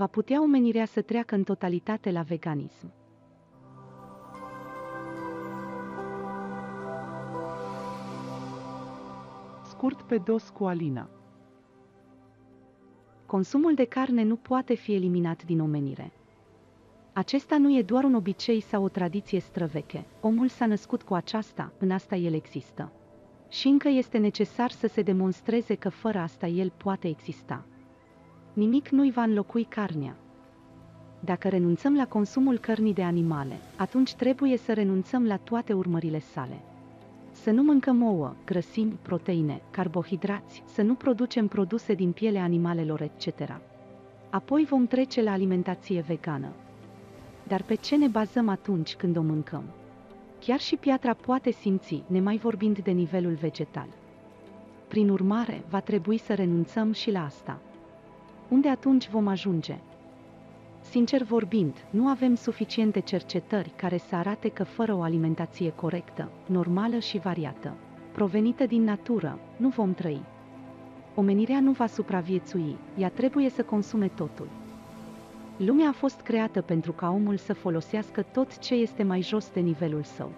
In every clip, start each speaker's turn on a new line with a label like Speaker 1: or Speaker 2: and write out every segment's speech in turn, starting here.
Speaker 1: va putea omenirea să treacă în totalitate la veganism.
Speaker 2: Scurt pe dos cu Alina.
Speaker 1: Consumul de carne nu poate fi eliminat din omenire. Acesta nu e doar un obicei sau o tradiție străveche. Omul s-a născut cu aceasta, în asta el există. Și încă este necesar să se demonstreze că fără asta el poate exista. Nimic nu-i va înlocui carnea. Dacă renunțăm la consumul cărnii de animale, atunci trebuie să renunțăm la toate urmările sale. Să nu mâncăm ouă, grăsimi, proteine, carbohidrați, să nu producem produse din pielea animalelor, etc. Apoi vom trece la alimentație vegană. Dar pe ce ne bazăm atunci când o mâncăm? Chiar și piatra poate simți, nemai vorbind de nivelul vegetal. Prin urmare, va trebui să renunțăm și la asta. Unde atunci vom ajunge? Sincer vorbind, nu avem suficiente cercetări care să arate că fără o alimentație corectă, normală și variată, provenită din natură, nu vom trăi. Omenirea nu va supraviețui, ea trebuie să consume totul. Lumea a fost creată pentru ca omul să folosească tot ce este mai jos de nivelul său.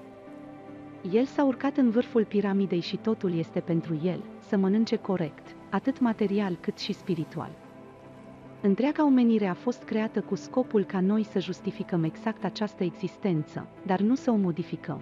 Speaker 1: El s-a urcat în vârful piramidei și totul este pentru el, să mănânce corect, atât material cât și spiritual. Întreaga omenire a fost creată cu scopul ca noi să justificăm exact această existență, dar nu să o modificăm.